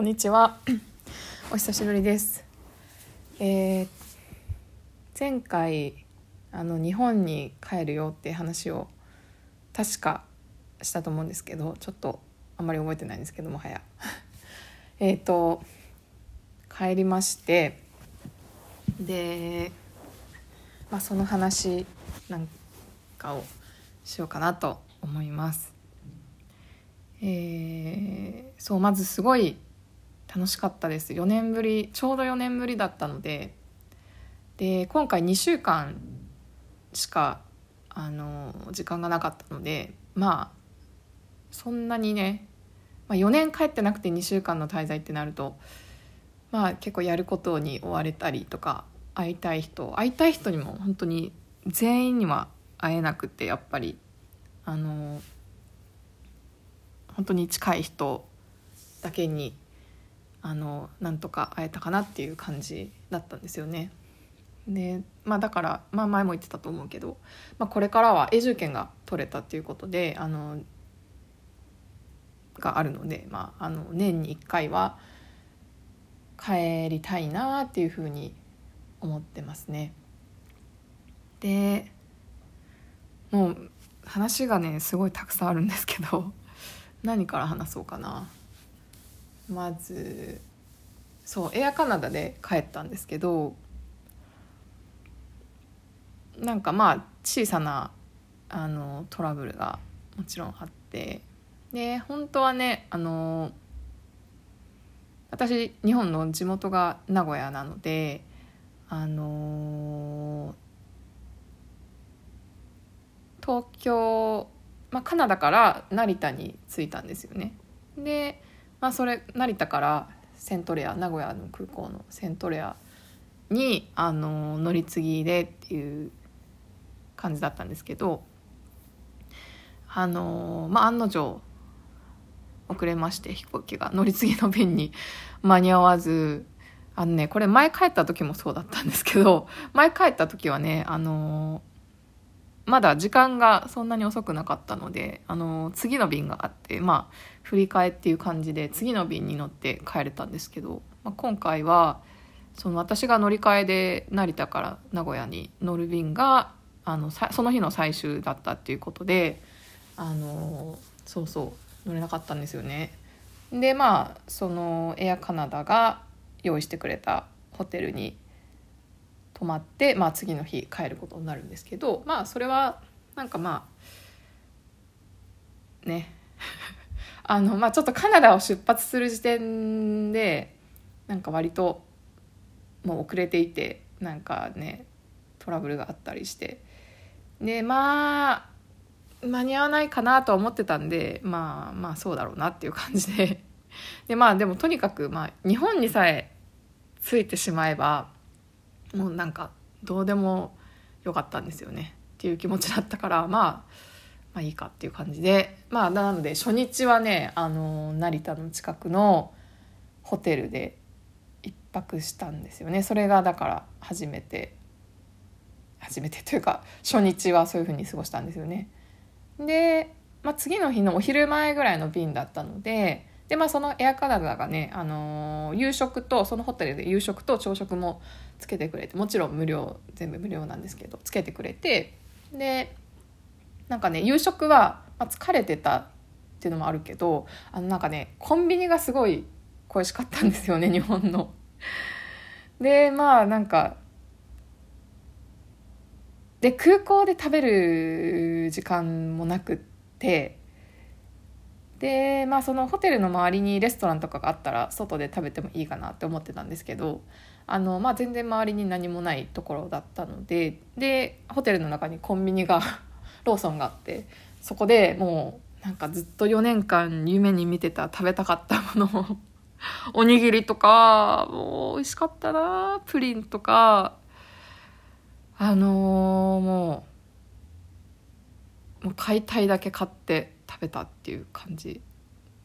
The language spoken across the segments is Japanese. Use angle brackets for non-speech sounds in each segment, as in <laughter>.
こんにちは。お久しぶりです。えー前回あの日本に帰るよって話を確かしたと思うんですけど、ちょっとあんまり覚えてないんですけどもはや。<laughs> えっと帰りましてで、まあその話なんかをしようかなと思います。えーそうまずすごい楽しかったです。4年ぶりちょうど4年ぶりだったので。で今回2週間しかあの時間がなかったのでまあそんなにね、まあ、4年帰ってなくて2週間の滞在ってなるとまあ結構やることに追われたりとか会いたい人会いたい人にも本当に全員には会えなくてやっぱり。あの本当に近い人だけにあのなんとか会えたかなっていう感じだったんですよね。でまあだから、まあ、前も言ってたと思うけど、まあ、これからは永住権が取れたっていうことであのがあるので、まあ、あの年に1回は帰りたいなっていうふうに思ってますね。でもう話がねすごいたくさんあるんですけど何から話そうかなまずそうエアカナダで帰ったんですけどなんかまあ小さなあのトラブルがもちろんあってで本当はねあの私日本の地元が名古屋なのであの東京、まあ、カナダから成田に着いたんですよね。で、まあ、それ成田からセントレア名古屋の空港のセントレアにあの乗り継ぎでっていう感じだったんですけどあの、まあ、案の定遅れまして飛行機が乗り継ぎの便に間に合わずあのねこれ前帰った時もそうだったんですけど前帰った時はねあのまだ時間がそんなに遅くなかったのであの次の便があってまあ振り替えっていう感じで次の便に乗って帰れたんですけど、まあ、今回はその私が乗り換えで成田から名古屋に乗る便があのさその日の最終だったっていうことであのそうそう乗れなかったんですよね。でまあそのエアカナダが用意してくれたホテルに泊まって、まあ、次の日帰ることになるんですけどまあそれはなんかまあね。<laughs> あのまあちょっとカナダを出発する時点でなんか割ともう遅れていてなんかねトラブルがあったりして。でまあ間に合わないかなとは思ってたんでまあまあそうだろうなっていう感じで。でまあでもとにかく、まあ、日本にさえ着いてしまえばもうなんかどうでもよかったんですよね。っていう気持ちだったから、まあ、まあいいかっていう感じで。まあなので初日はねあの成田の近くのホテルで一泊したんですよね。それがだから初めて初めてというか初日はそういう風に過ごしたんですよね。で、まあ、次の日のお昼前ぐらいの便だったのでで、まあ、そのエアカナダがね、あのー夕食とそのホテルで夕食と朝食もつけてくれてもちろん無料全部無料なんですけどつけてくれてでなんかね夕食は、まあ、疲れてたっていうのもあるけどあのなんかねコンビニがすごい恋しかったんですよね <laughs> 日本の。でまあなんかで空港で食べる時間もなくってでまあそのホテルの周りにレストランとかがあったら外で食べてもいいかなって思ってたんですけどあの、まあ、全然周りに何もないところだったのででホテルの中にコンビニが <laughs> ローソンがあってそこでもうなんかずっと4年間夢に見てた食べたかったものを <laughs> おにぎりとかもう美味しかったなプリンとかあのーもうもう買いたいだけ買って食べたっていう感じ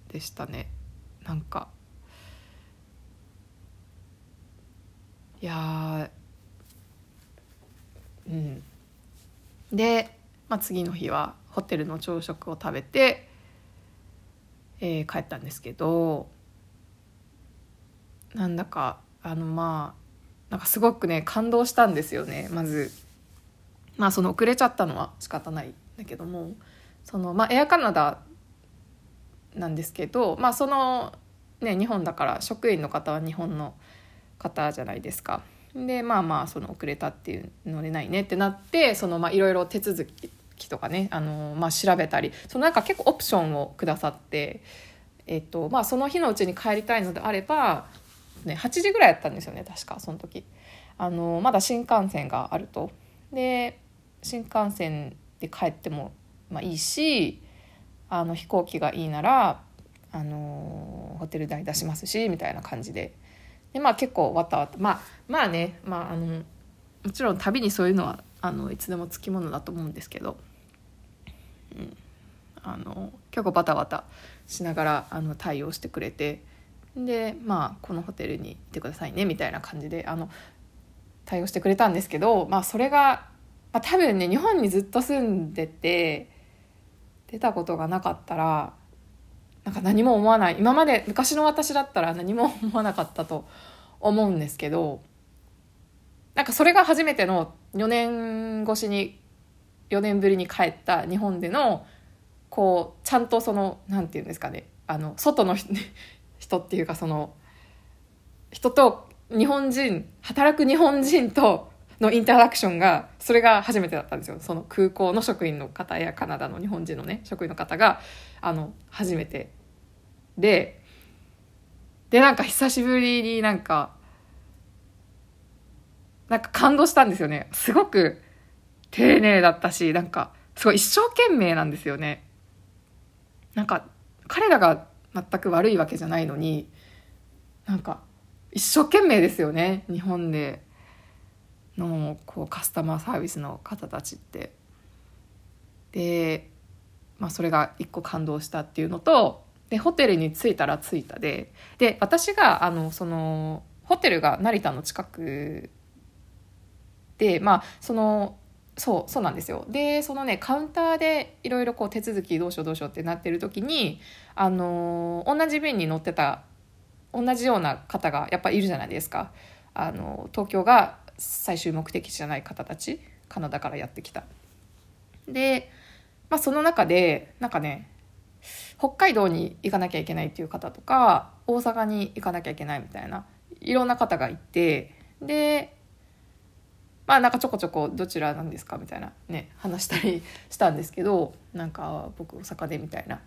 でしたね。なんか。いやうん。で、まあ、次の日はホテルの朝食を食べて、えー帰ったんですけどなんだかあのまあなんかすごくね感動したんですよねまず。まあその遅れちゃったのは仕方ないんだけども。そのまあエアカナダなんですけどまあそのね日本だから職員の方は日本の方じゃないですか。でまあまあその遅れたっていうのでないねってなってそのまあいろいろ手続きとかねあの、まあ、調べたりそのなんか結構オプションをくださって、えっとまあ、その日のうちに帰りたいのであれば、ね、8時ぐらいやったんですよね確かその時あのまだ新幹線があると。で新幹線で帰っても、まあ、いいしあの飛行機がいいならあのホテル代出しますしみたいな感じで。でまあ結構わたわたまあまあね、まあ、あのもちろん旅にそういうのはあのいつでもつきものだと思うんですけど、うん、あの結構バタバタしながらあの対応してくれてでまあこのホテルにいてくださいねみたいな感じであの対応してくれたんですけど、まあ、それが、まあ、多分ね日本にずっと住んでて出たことがなかったらなんか何も思わない。今まで昔の私だったら何も思わなかったと思うんですけどなんかそれが初めての4年越しに4年ぶりに帰った日本でのこうちゃんとその何て言うんですかねあの外の <laughs> 人っていうかその人と日本人働く日本人とのインタラクションがそれが初めてだったんですよ。その空港の職員の方やカナダの日本人のね職員の方があの初めてで。でなんか久しぶりになんかなんか感動したんですよね。すごく丁寧だったしなんかすごい一生懸命なんですよね。なんか彼らが全く悪いわけじゃないのになんか一生懸命ですよね日本で。のこうカスタマーサービスの方たちって。で、まあ、それが一個感動したっていうのとでホテルに着いたら着いたでで私があのそのホテルが成田の近くでまあそのそうそうなんですよでそのねカウンターでいろいろ手続きどうしようどうしようってなってる時にあの同じ便に乗ってた同じような方がやっぱいるじゃないですかあの東京が最終目的地じゃない方たちカナダからやってきた。で、まあ、その中でなんかね北海道に行かなきゃいけないっていう方とか大阪に行かなきゃいけないみたいないろんな方がいてでまあなんかちょこちょこどちらなんですかみたいなね話したりしたんですけどなんか僕大阪でみたいな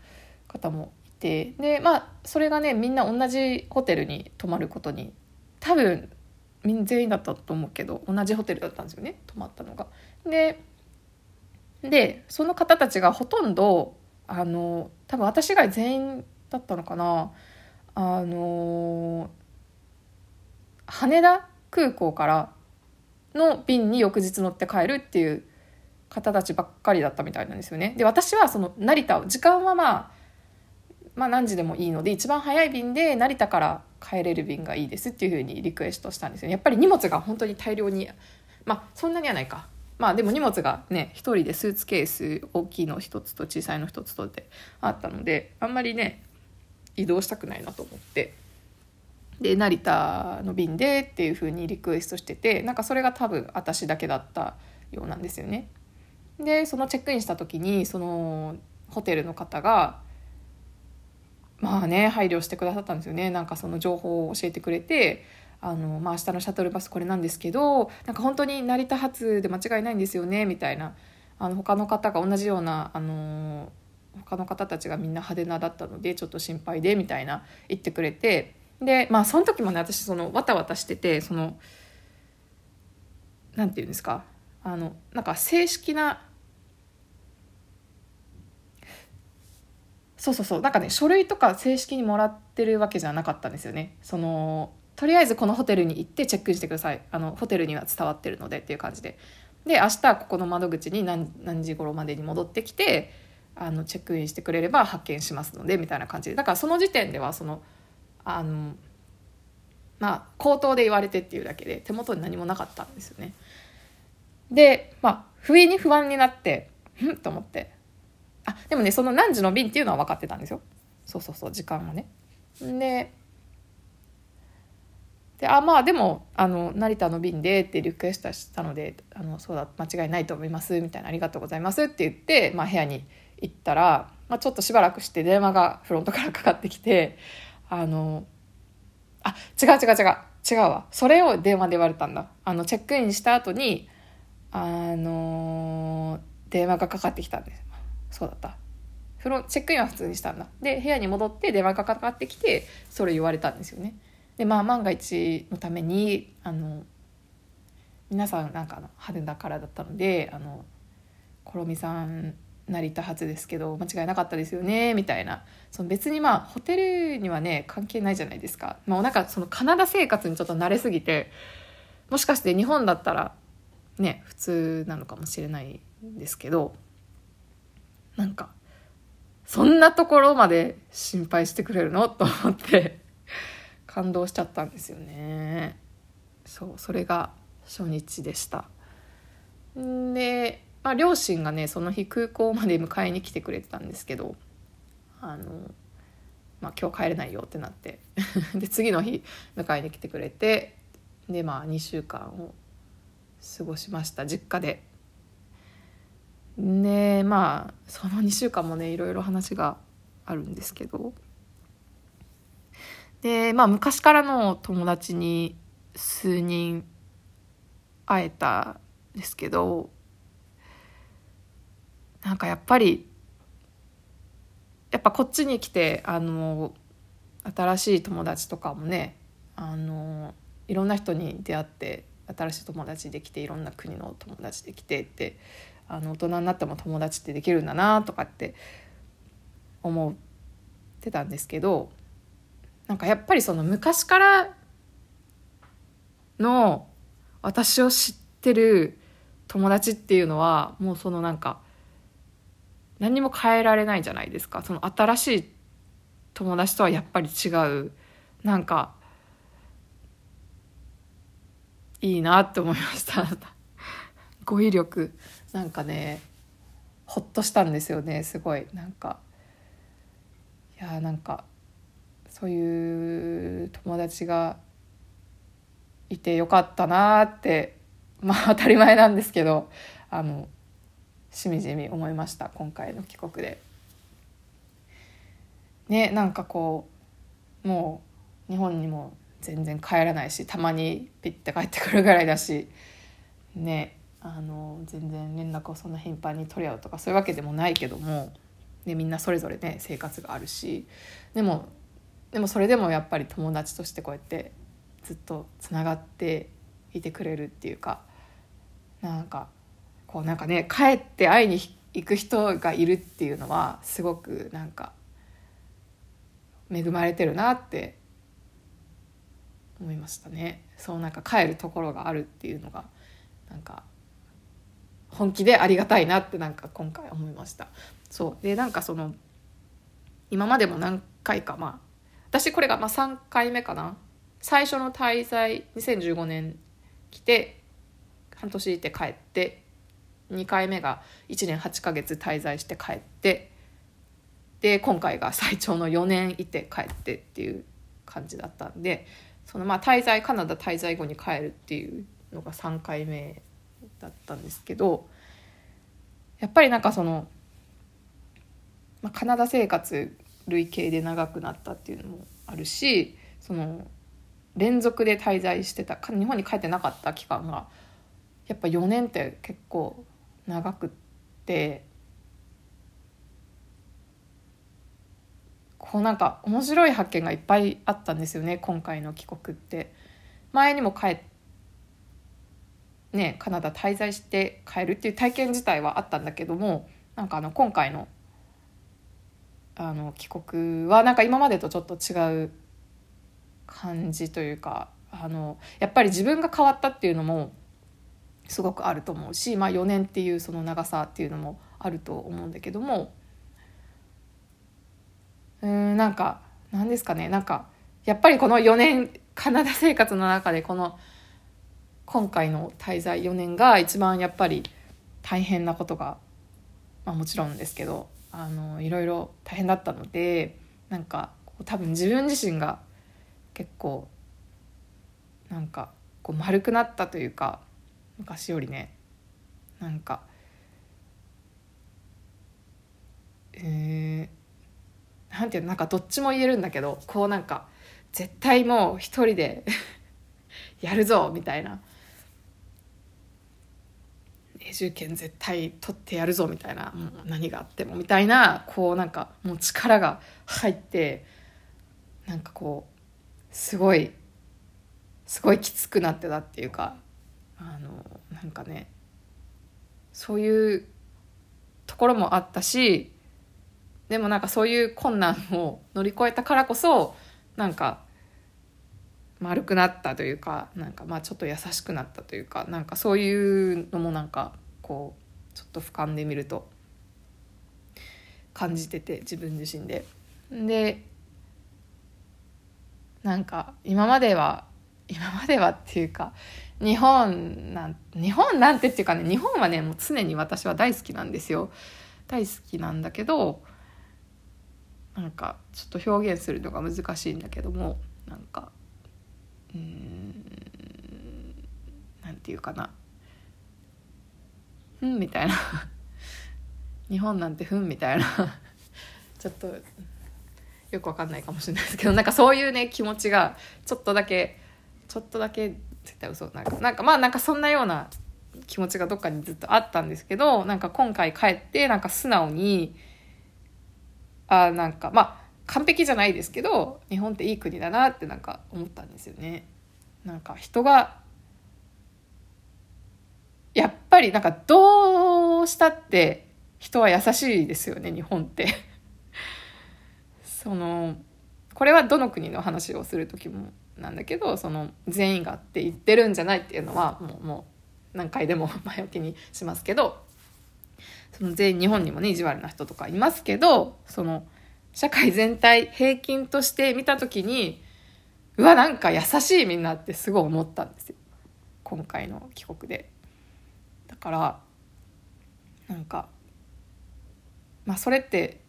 方もいてでまあそれがねみんな同じホテルに泊まることに多分全員だったと思うけど同じホテルだったんですよね泊まったのが。ででその方たちがほとんどあの多分私以外全員だったのかなあの羽田空港からの便に翌日乗って帰るっていう方たちばっかりだったみたいなんですよね。で私はその成田時間はまあまあ何時でもいいので一番早い便で成田から帰れる便がいいですっていうふうにリクエストしたんですよね。やっぱり荷物が本当に大量にまあそんなにはないかまあでも荷物がね一人でスーツケース大きいの一つと小さいの一つとであったのであんまりね移動したくないなと思ってで成田の便でっていう風にリクエストしててなんかそれが多分私だけだったようなんですよね。でそのチェックインした時にそのホテルの方がまあね配慮してくださったんですよね。なんかその情報を教えてくれてあの、まあ、明日のシャトルバスこれなんですけどなんか本当に成田発で間違いないんですよねみたいな。あの他の方が同じようなあの他の方たちがみんな派手なだったのでちょっと心配でみたいな言ってくれて。でまあその時もね私そのわたわたしててそのなんていうんですか。あのなんか正式なそうそうそう。なんかね書類とか正式にもらってるわけじゃなかったんですよね。そのとりあえずこのホテルに行ってチェックしてください。あのホテルには伝わってるのでっていう感じで。で明日ここの窓口に何何時頃までに戻ってきてあのチェックインしてくれれば発見しますのでみたいな感じで。だからその時点ではそのあのまあ口頭で言われてっていうだけで手元に何もなかったんですよね。でまあ不意に不安になってんと思って。あでもねその何時の便っていうのは分かってたんですよ。そうそうそう時間はね。でであまあでもあの成田の便でってリクエストしたのであのそうだ間違いないと思いますみたいなありがとうございますって言って、まあ、部屋に行ったら、まあ、ちょっとしばらくして電話がフロントからかかってきてあのあ違う違う違う違うわ。それを電話で言われたんだ。あのチェックインした後にあの電話がかかってきたんです。そうだった。フロチェックインは普通にしたんだ。で部屋に戻って電話がかかってきてそれ言われたんですよね。でまあ万が一のためにあの皆さんなんか派手だからだったのであのコロミさん成田発ですけど間違いなかったですよねみたいな。その別にまあホテルにはね関係ないじゃないですか、まあ、なんかそのカナダ生活にちょっと慣れすぎてもしかして日本だったらね普通なのかもしれないんですけどなんかそんなところまで心配してくれるの？と思って感動しちゃったんですよね。そうそれが初日でした。で、まあ、両親がねその日空港まで迎えに来てくれてたんですけどあの、まあ、今日帰れないよってなって <laughs> で次の日迎えに来てくれてでまあ2週間を過ごしました。実家で。でまあその2週間もねいろいろ話があるんですけど。でまあ昔からの友達に数人会えたんですけどなんかやっぱりやっぱこっちに来てあの新しい友達とかもねあのいろんな人に出会って新しい友達できていろんな国の友達できてってあの大人になっても友達ってできるんだなとかって思ってたんですけどなんかやっぱりその昔からの私を知ってる友達っていうのはもうそのなんか何も変えられないじゃないですか。その新しい友達とはやっぱり違う。なんかいいなって思いました。<laughs> 語彙力。なんかねほっとしたんですよねすごいなんかいやなんかそういう友達がいてよかったなってまあ当たり前なんですけどあのしみじみ思いました今回の帰国で。ねなんかこうもう日本にも全然帰らないしたまにピッて帰ってくるぐらいだしねあの全然連絡をそんな頻繁に取り合うとかそういうわけでもないけども、ね、みんなそれぞれね生活があるし。でもでもそれでもやっぱり友達としてこうやってずっとつながっていてくれるっていうかなんかこうなんかね帰って会いに行く人がいるっていうのはすごくなんか恵まれてるなって思いましたね。そうなんか帰るところがあるっていうのがなんか本気でありがたいなってなんか今回思いました。そう。でなんかその今までも何回かまあ私これがまあ3回目かな。最初の滞在2015年来て半年いて帰って2回目が1年8ヶ月滞在して帰ってで今回が最長の4年いて帰ってっていう感じだったんでそのまあ滞在カナダ滞在後に帰るっていうのが3回目だったんですけどやっぱりなんかその、まあ、カナダ生活累計で長くなったっていうのもあるしその連続で滞在してた日本に帰ってなかった期間がやっぱ4年って結構長くってこうなんか面白い発見がいっぱいあったんですよね今回の帰国って。前にも帰っね、カナダ滞在して帰るっていう体験自体はあったんだけどもなんかあの今回のあの帰国はなんか今までとちょっと違う感じというかあのやっぱり自分が変わったっていうのもすごくあると思うし、まあ、4年っていうその長さっていうのもあると思うんだけどもうんなんか何ですかねなんかやっぱりこの4年カナダ生活の中でこの今回の滞在4年が一番やっぱり大変なことが、まあ、もちろんですけどあのいろいろ大変だったのでなんか多分自分自身が結構なんかこう丸くなったというか昔よりねなんかえー、なんていうのなんかどっちも言えるんだけどこうなんか絶対もう一人で <laughs> やるぞみたいな永住権絶対取ってやるぞみたいな、もう何があってもみたいなこうなんかもう力が入ってなんかこうすごいすごいきつくなってたっていうかあのなんかねそういうところもあったしでもなんかそういう困難を乗り越えたからこそなんか丸くなったというかなんかまあちょっと優しくなったというかなんかそういうのもなんかこうちょっと俯瞰で見ると感じてて自分自身で。でなんか今までは今まではっていうか日本なん日本なんてっていうかね日本はねもう常に私は大好きなんですよ大好きなんだけどなんかちょっと表現するのが難しいんだけどもなんかうんなんていうかな。ふんみたいな。<laughs> 日本なんてふんみたいな。<laughs> ちょっとよくわかんないかもしれないですけどなんかそういうね気持ちがちょっとだけちょっとだけ絶対嘘なんかなんかまあなんかそんなような気持ちがどっかにずっとあったんですけどなんか今回帰ってなんか素直にあなんかまあ完璧じゃないですけど日本っていい国だなってなんか思ったんですよね。なんか人がやっぱりなんかどうしたって人は優しいですよね日本ってそのこれはどの国の話をする時もなんだけどその善意があって言ってるんじゃないっていうのはもうもう何回でも <laughs> 前置きにしますけどその全日本にもね意地悪な人とかいますけどその社会全体平均として見た時にうわなんか優しいみんなってすごい思ったんですよ今回の帰国で。だからなんかまあそれって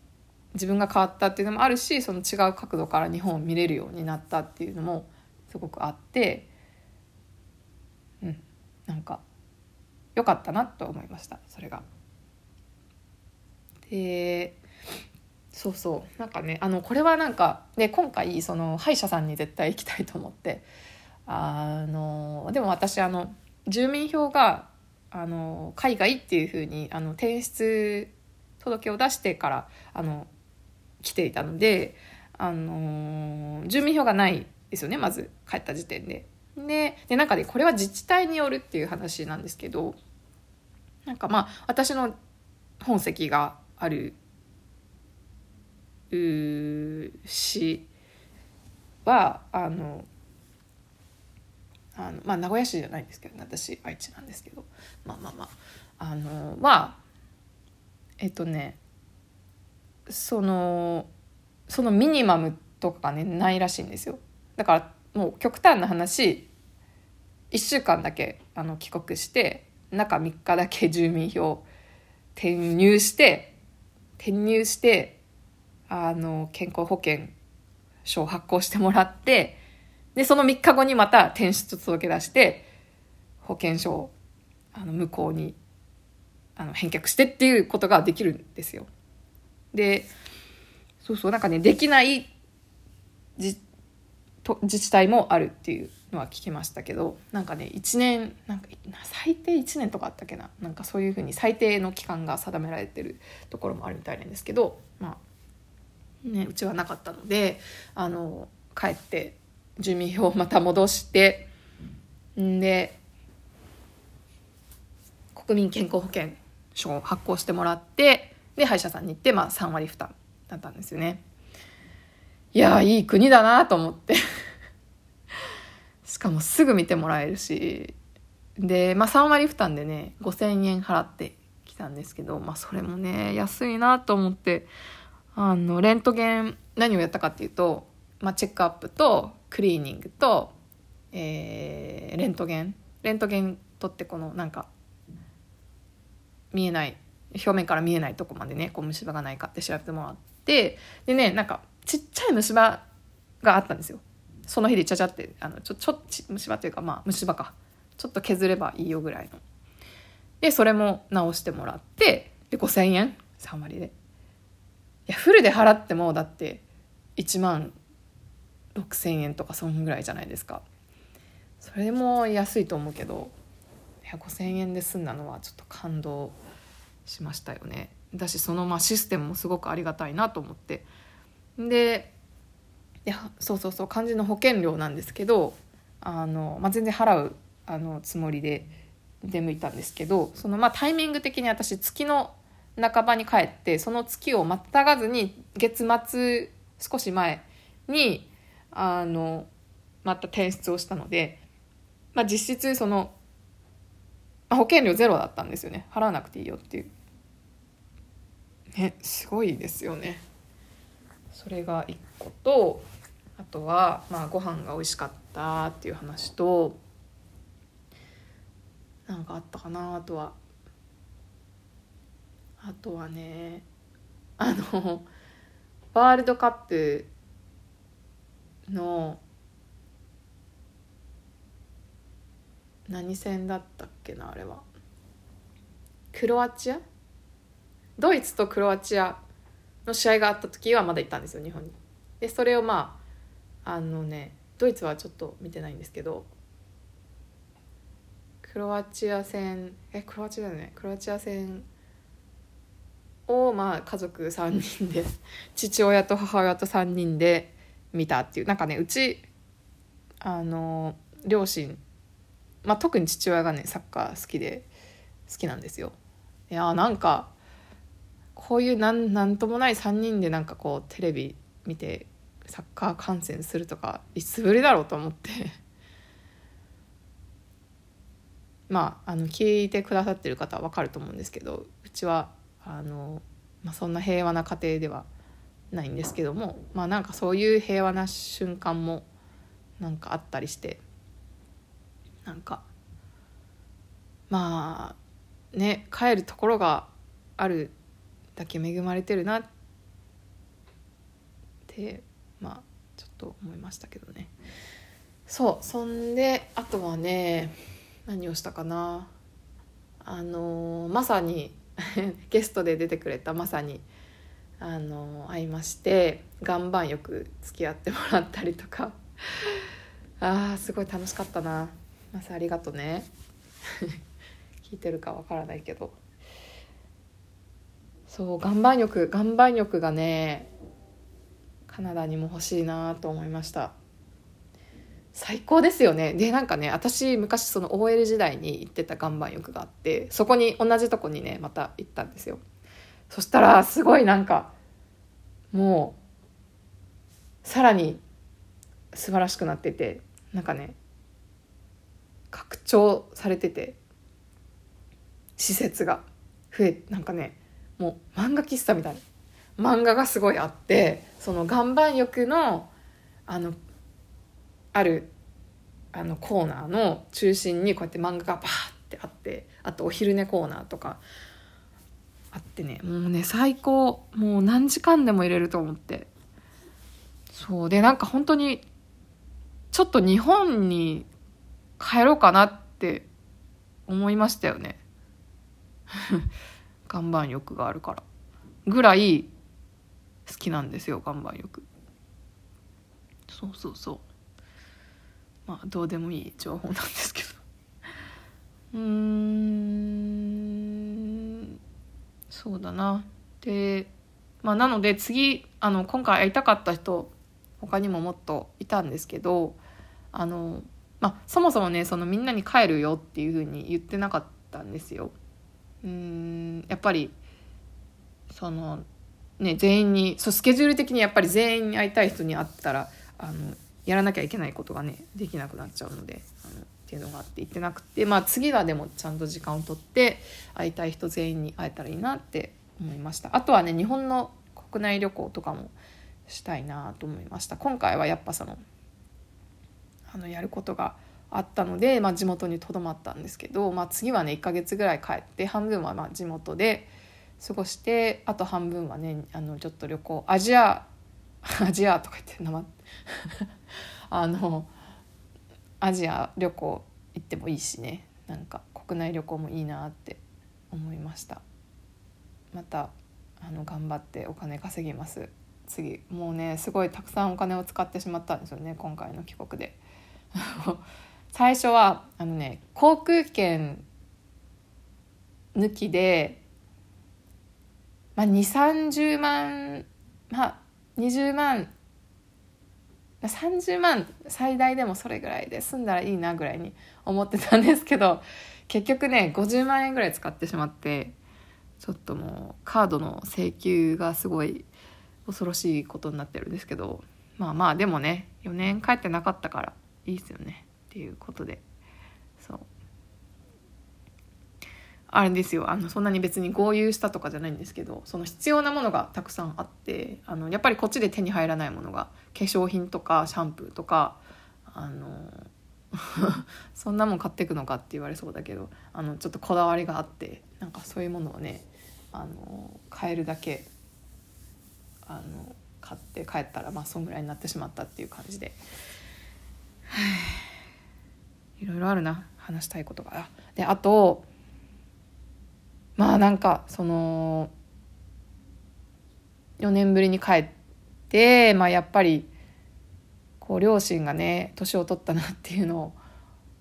自分が変わったっていうのもあるしその違う角度から日本を見れるようになったっていうのもすごくあってうんなんか良かったなと思いましたそれが。でそうそうなんかねあのこれはなんかで今回その歯医者さんに絶対行きたいと思ってあのでも私あの住民票があの海外っていうふうにあの転出届を出してからあの来ていたので、あの住民票がないですよねまず帰った時点で。ででなんかねこれは自治体によるっていう話なんですけどなんかまあ私の本籍がある市はあのあのまあ名古屋市じゃないんですけど、ね、私愛知なんですけどまあまあまああのはえっとねそのそのミニマムとかがねないらしいんですよ。だからもう極端な話1週間だけあの帰国して中3日だけ住民票転入して転入してあの健康保険証を発行してもらってでその3日後にまた転出届け出して保険証をあの向こうにあの返却してっていうことができるんですよ。でそうそうなんかねできない自と自治体もあるっていうのは聞きましたけどなんかね1年なんか最低1年とかあったっけな？なんかそういうふうに最低の期間が定められてるところもあるみたいなんですけどまあねうちはなかったのであの帰って住民票をまた戻してんで国民健康保険証を発行してもらってで歯医者さんに行って、まあ、3割負担だったんですよね。いやいい国だなと思って。しかもすぐ見てもらえるし。で、まあ、3割負担でね5,000円払ってきたんですけど、まあ、それもね安いなと思って。あのレントゲン何をやったかっていうと、まあ、チェックアップとクリーニングと、えー、レントゲン。レントゲン取ってこのなんか見えない表面から見えないとこまでねこう虫歯がないかって調べてもらって。でねなんかちっちゃい虫歯があったんですよ。その日でちゃちゃってあのちょちょ虫歯というかまあ虫歯か。ちょっと削ればいいよぐらいの。でそれも直してもらってで5,000円。3割で。やフルで払ってもだって1万6,000円とかそんぐらいじゃないですか。それも安いと思うけど5,000円で済んだのはちょっと感動しましたよね。だしそのまあシステムもすごくありがたいなと思って。でいやそうそうそう肝心の保険料なんですけどあの、まあ、全然払うあのつもりで出向いたんですけどそのまあタイミング的に私月の半ばに帰ってその月をまたがずに月末少し前にあのまた転出をしたので、まあ、実質その、保険料ゼロだったんですよね。払わなくていいよっていう。ねすごいですよね。それが1個とあとはまあご飯が美味しかったっていう話となんかあったかなあとは。あとはねあのワールドカップの何戦だったっけなあれは。クロアチア？ドイツとクロアチアの試合があった時はまだ行ったんですよ日本に。でそれをまああのねドイツはちょっと見てないんですけどクロアチア戦えクロアチアだよね。クロアチア戦をまあ家族3人で <laughs> 父親と母親と3人で見たっていうなんかねうちあの両親、まあ、特に父親がねサッカー好きで好きなんですよ。いやなんかこういうなんなんともない3人でなんかこうテレビ見てサッカー観戦するとかいつぶりだろうと思って <laughs> まああの聞いてくださってる方は分かると思うんですけどうちはあの、まあ、そんな平和な家庭ではないんですけどもまあなんかそういう平和な瞬間もなんかあったりしてなんかまあね帰るところがあるだけ恵まれてるなってまあちょっと思いましたけどね。そうそんであとはね何をしたかな。あのまさに <laughs> ゲストで出てくれたまさにあの会いまして岩盤浴付き合ってもらったりとか。<laughs> あーすごい楽しかったな。まさありがとうね。<laughs> 聞いてるかわからないけど。そう岩盤浴岩盤浴がねカナダにも欲しいなと思いました。最高ですよね。でなんかね私昔その OL 時代に行ってた岩盤浴があってそこに同じとこにねまた行ったんですよ。そしたらすごいなんかもうさらに素晴らしくなっててなんかね拡張されてて施設が増えなんかねもう漫画喫茶みたいな漫画がすごいあってその岩盤浴のあのあるあのコーナーの中心にこうやって漫画がバーってあってあとお昼寝コーナーとかあってね。もうね最高。もう何時間でも入れると思って。そう。でなんか本当にちょっと日本に帰ろうかなって思いましたよね。<laughs> 岩盤浴があるから。ぐらい好きなんですよ岩盤浴。そうそうそう。まあどうでもいい情報なんですけど。<laughs> うーんそうだな。でまあなので次あの今回会いたかった人他にももっといたんですけどあのまあそもそもねそのみんなに帰るよっていうふうに言ってなかったんですよ。うんやっぱりそのね全員にそうスケジュール的にやっぱり全員に会いたい人に会ったらあのやらなきゃいけないことがねできなくなっちゃうのであのっていうのがあって言ってなくてまあ次はでもちゃんと時間をとって会いたい人全員に会えたらいいなって思いました。あとはね日本の国内旅行とかもしたいなと思いました。今回はやっぱそのあのやることがあったので、まあ、地元にとどまったんですけど、まあ、次はね1ヶ月ぐらい帰って半分はま地元で過ごしてあと半分はねあのちょっと旅行アジアアジアとか言って名前 <laughs> あのアジア旅行行ってもいいしね。なんか国内旅行もいいなって思いました。またあの頑張ってお金稼ぎます。次もうねすごいたくさんお金を使ってしまったんですよね今回の帰国で。<laughs> 最初はあのね航空券抜きで、まあ、2 3 0万まあ20万30万最大でもそれぐらいで済んだらいいなぐらいに思ってたんですけど結局ね50万円ぐらい使ってしまってちょっともうカードの請求がすごい恐ろしいことになってるんですけどまあまあでもね4年帰ってなかったからいいですよねっていうことでそうあれですよ。あのそんなに別に豪遊したとかじゃないんですけどその必要なものがたくさんあってあのやっぱりこっちで手に入らないものが化粧品とかシャンプーとかあの <laughs> そんなもん買っていくのかって言われそうだけどあのちょっとこだわりがあってなんかそういうものをねあの買えるだけあの買って帰ったらまあそんぐらいになってしまったっていう感じで。いろいろあるな。話したいことが。であとまあなんかその4年ぶりに帰って、まあ、やっぱりこう両親がね年を取ったなっていうのを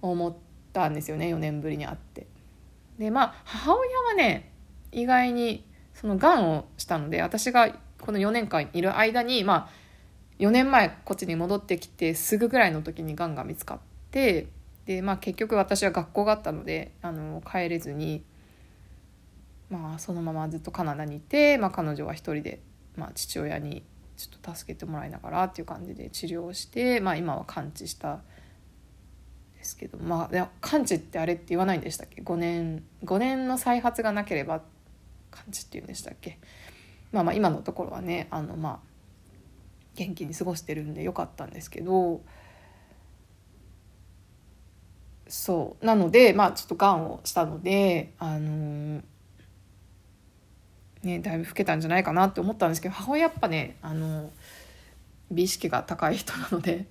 思ったんですよね4年ぶりに会って。でまあ母親はね意外にそのがんをしたので私がこの4年間いる間にまあ4年前こっちに戻ってきてすぐぐらいの時にがんが見つかってでまあ結局私は学校があったのであの帰れずに。まあ、そのままずっとカナダにいて、まあ、彼女は一人で、まあ、父親にちょっと助けてもらいながらっていう感じで治療して、まあ、今は完治したですけどまあ完治ってあれって言わないんでしたっけ？5年5年の再発がなければ完治っていうんでしたっけ？まあまあ今のところはねあのまあ元気に過ごしてるんでよかったんですけどそう。なのでまあちょっとがんをしたのであのーね、だいぶ老けたんじゃないかなって思ったんですけど母親やっぱねあの美意識が高い人なので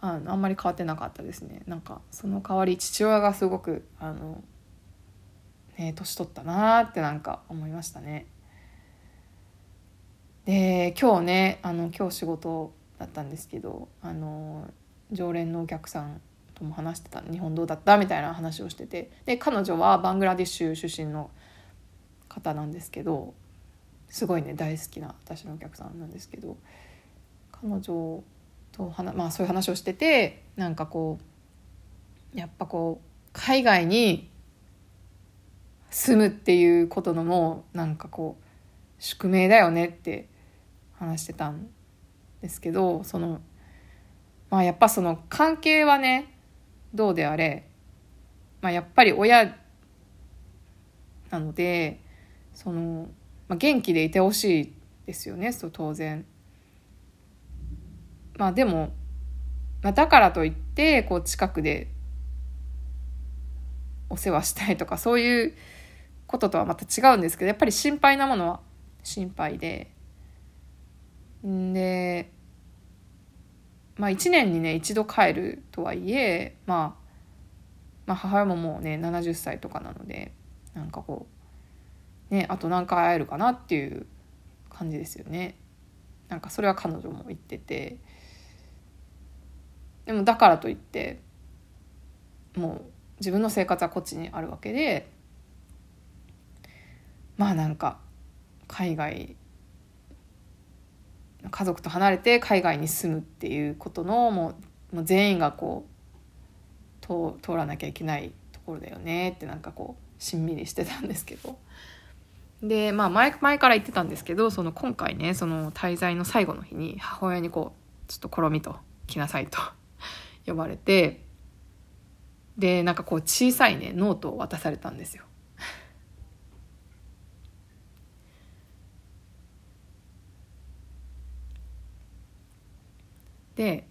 あのあんまり変わってなかったですね。なんかその代わり父親がすごくあのね年取ったなってなんか思いましたね。で今日ねあの今日仕事だったんですけどあの常連のお客さんとも話してた日本どうだった？みたいな話をしててで彼女はバングラデシュ出身の方なんですけどすごいね大好きな私のお客さんなんですけど彼女とはな、まあ、そういう話をしててなんかこうやっぱこう海外に住むっていうことのもなんかこう宿命だよねって話してたんですけどそのまあやっぱその関係はねどうであれ、まあ、やっぱり親なのでその、まあ、元気でいてほしいですよねそう当然。まあでも、まあ、だからといってこう近くでお世話したいとかそういうこととはまた違うんですけどやっぱり心配なものは心配ででまあ1年にね一度帰るとはいえ、まあ、まあ母親ももうね70歳とかなのでなんかこうね、あと何回会えるかなっていう感じですよね。なんかそれは彼女も言っててでもだからといってもう自分の生活はこっちにあるわけでまあなんか海外家族と離れて海外に住むっていうことのもうもう全員がこう通らなきゃいけないところだよねってなんかこうしんみりしてたんですけどでまあ前前から言ってたんですけどその今回ねその滞在の最後の日に母親にこうちょっところみと来なさいと <laughs> 呼ばれてでなんかこう小さいねノートを渡されたんですよ。<laughs> で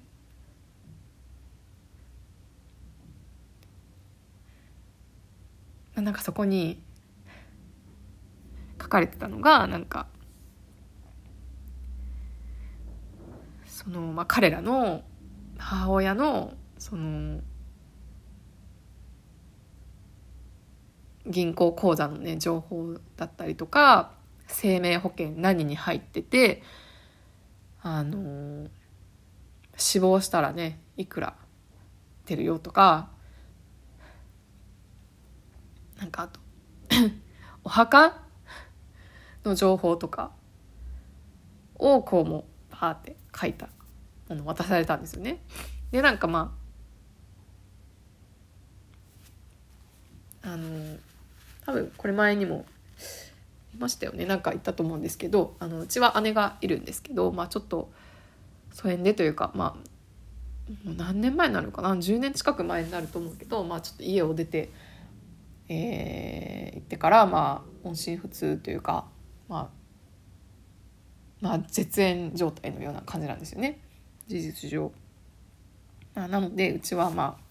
なんかそこに書かれてたのがなんかその、まあ、彼らの母親のその銀行口座のね情報だったりとか生命保険何に入っててあの死亡したらねいくら出るよとかなんかあと <coughs> お墓の情報とかをこうもパーって書いたもの渡されたんですよね。でなんかまああの多分これ前にもいましたよねなんか言ったと思うんですけどあのうちは姉がいるんですけど、まあ、ちょっと疎遠でというかまあもう何年前になるかな？10年近く前になると思うけど、まあ、ちょっと家を出て、えー、行ってからまあ音信不通というか、まあ、まあ絶縁状態のような感じなんですよね事実上。なのでうちはまあ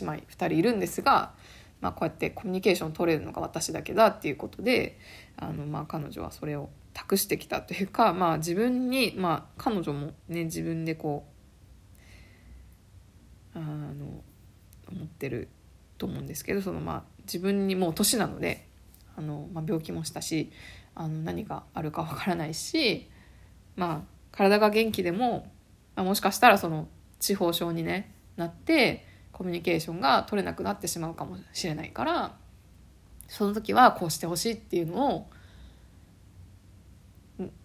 姉妹2人いるんですが、まあ、こうやってコミュニケーション取れるのが私だけだっていうことであの、まあ、彼女はそれを託してきたというか、まあ、自分に、まあ、彼女もね自分でこうあの思ってると思うんですけどその、まあ、自分にもう年なのであの、まあ、病気もしたしあの何があるかわからないし、まあ、体が元気でも、まあ、もしかしたらその地方症に、ね、なってコミュニケーションが取れなくなってしまうかもしれないからその時はこうしてほしいっていうのを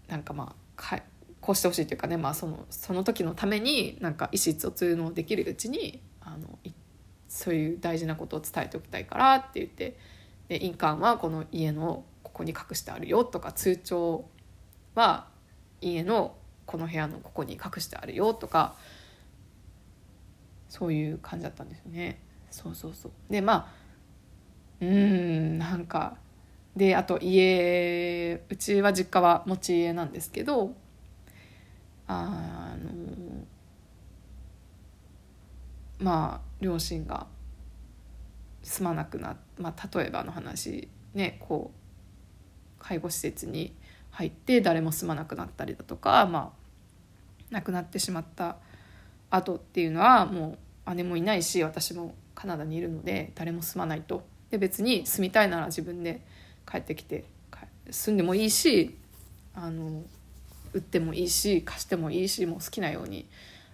なんかまあこうしてほしいというかね、まあ、そのその時のためになんか意思疎通のできるうちにあのそういう大事なことを伝えておきたいからって言ってで印鑑はこの家のこに隠してあるよとか通帳は家のこの部屋のここに隠してあるよとかそういう感じだったんですよね。そうそうそうでまあうんなんかであと家うちは実家は持ち家なんですけどあのまあ両親が住まなくなまあ例えばの話ねこう介護施設に入って誰も住まなくなったりだとかまあ亡くなってしまった後っていうのはもう姉もいないし私もカナダにいるので誰も住まないと。で別に住みたいなら自分で帰ってきて住んでもいいしあの売ってもいいし貸してもいいしもう好きなように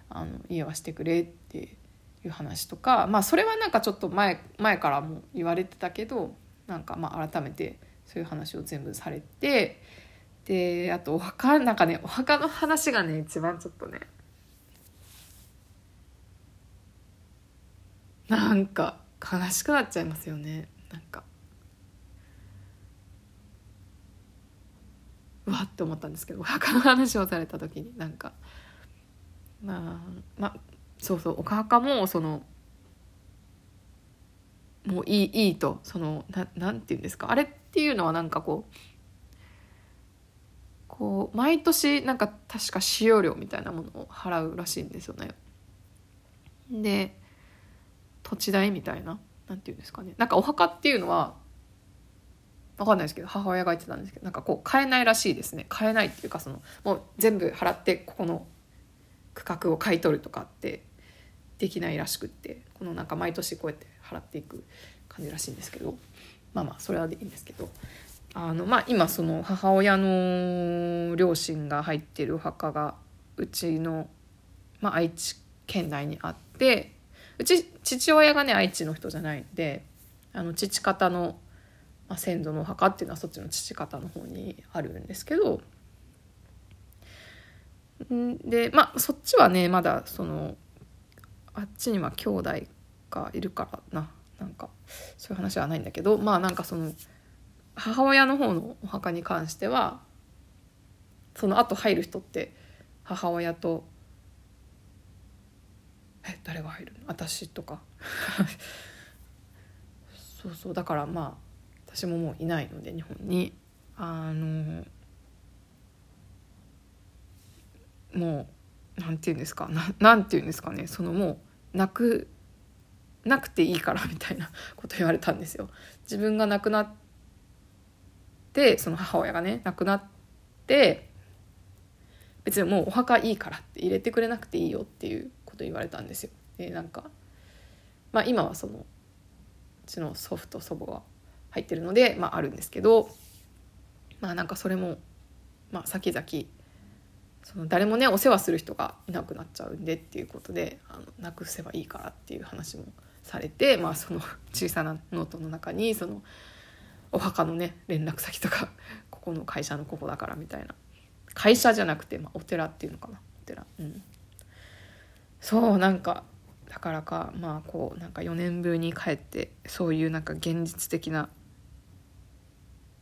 あの家はしてくれっていう話とかまあそれはなんかちょっと前前からも言われてたけどなんかまあ改めてそういう話を全部されてであとお墓なんかねお墓の話がね一番ちょっとねなんか悲しくなっちゃいますよね。なんか。うわって思ったんですけどお墓の話をされた時になんか。まあまあそうそうお墓もそのもういいいいとそのななんて言うんですかあれっていうのはなんかこうこう毎年なんか確か使用料みたいなものを払うらしいんですよね。で土地代みたいななんていうんですかね。なんかお墓っていうのは分かんないですけど母親が言ってたんですけどなんかこう買えないらしいですね。買えないっていうかそのもう全部払ってここの区画を買い取るとかってできないらしくってこのなんか毎年こうやって払っていく感じらしいんですけど。まあまあそれはいいんですけどあのまあ今その母親の両親が入ってるお墓がうちの、まあ、愛知県内にあってうち父親がね愛知の人じゃないんであの父方の、まあ、先祖のお墓っていうのはそっちの父方の方にあるんですけどでまあそっちはねまだそのあっちには兄弟がいるからな。なんかそういう話はないんだけどまあなんかその母親の方のお墓に関してはその後入る人って母親とえ誰が入るの？私とか。<laughs> そうそうだからまあ私ももういないので日本に。あのもうなんて言うんですか？ななんて言うんですかね？そのもうなくなくていいからみたいなこと言われたんですよ。自分が亡くなってその母親がね亡くなって別にもうお墓いいからって入れてくれなくていいよっていうこと言われたんですよ。でなんか、まあ、今はそのうちの祖父と祖母が入ってるので、まあ、あるんですけどまあなんかそれも、まあ、先々その誰もねお世話する人がいなくなっちゃうんでっていうことであのなくせばいいからっていう話もされて、まあ、その小さなノートの中にそのお墓のね連絡先とか <laughs> ここの会社のここだからみたいな。会社じゃなくて、まあ、お寺っていうのかな。お寺。うん。そうなんかだからかまあこうなんか4年ぶりに帰ってそういうなんか現実的な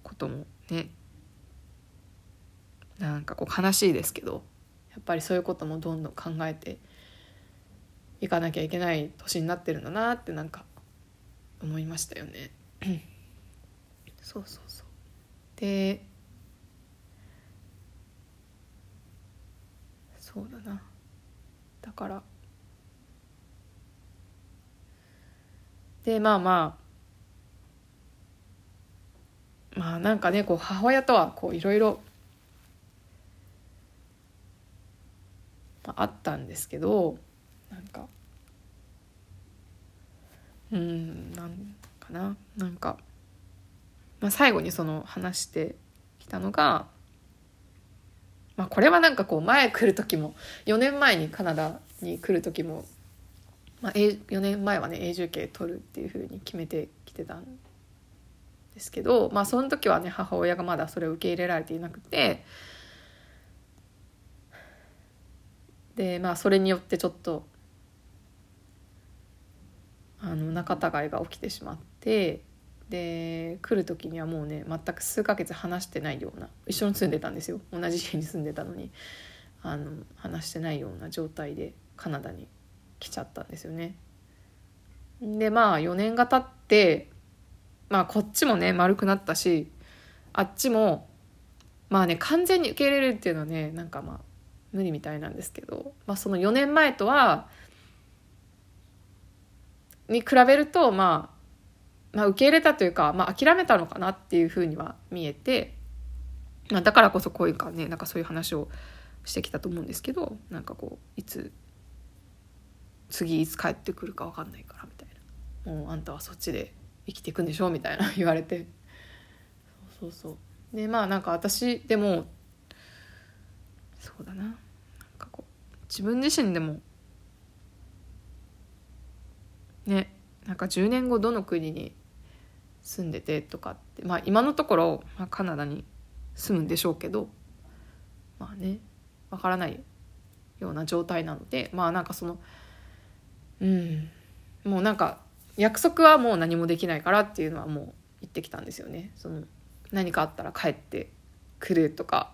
こともねなんかこう悲しいですけどやっぱりそういうこともどんどん考えていかなきゃいけない年になってるんだなってなんか思いましたよね。<coughs> そうそうそうでそうだなだからでまあまあまあなんかねこう母親とはこういろいろあったんですけどなんかうんなんかななんか、まあ、最後にその話してきたのが、まあ、これはなんかこう前来る時も4年前にカナダに来る時も、まあ、4年前はね永住権取るっていうふうに決めてきてたんですけど、まあ、その時はね母親がまだそれを受け入れられていなくて。でまあそれによってちょっとあの仲違いが起きてしまってで来る時にはもうね全く数ヶ月話してないような一緒に住んでたんですよ同じ家に住んでたのにあの話してないような状態でカナダに来ちゃったんですよね。でまあ4年が経ってまあこっちもね丸くなったしあっちもまあね完全に受け入れるっていうのはねなんかまあ無理みたいなんですけど、まあ、その4年前とはに比べると、まあ、まあ受け入れたというか、まあ、諦めたのかなっていうふうには見えて、まあ、だからこそこういうかねなんかそういう話をしてきたと思うんですけどなんかこういつ次いつ帰ってくるか分かんないからみたいな。もうあんたはそっちで生きていくんでしょみたいな <laughs> 言われて。そうそうそう。でまあなんか私でもそうだな。なんかこう自分自身でもねなんか10年後どの国に住んでてとかってまあ今のところ、まあ、カナダに住むんでしょうけどまあねわからないような状態なのでまあなんかそのうんもうなんか約束はもう何もできないからっていうのはもう言ってきたんですよね。その何かあったら帰ってくるとか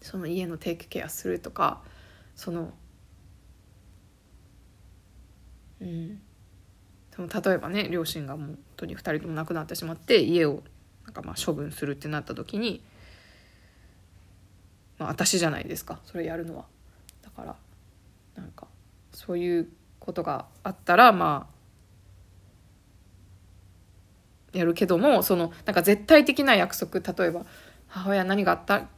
その家のテイクケアするとかそのうんその例えばね両親がもう本当に2人とも亡くなってしまって家をなんかまあ処分するってなった時に、まあ、私じゃないですかそれやるのは。だからなんかそういうことがあったらまあやるけどもそのなんか絶対的な約束例えば母親何があった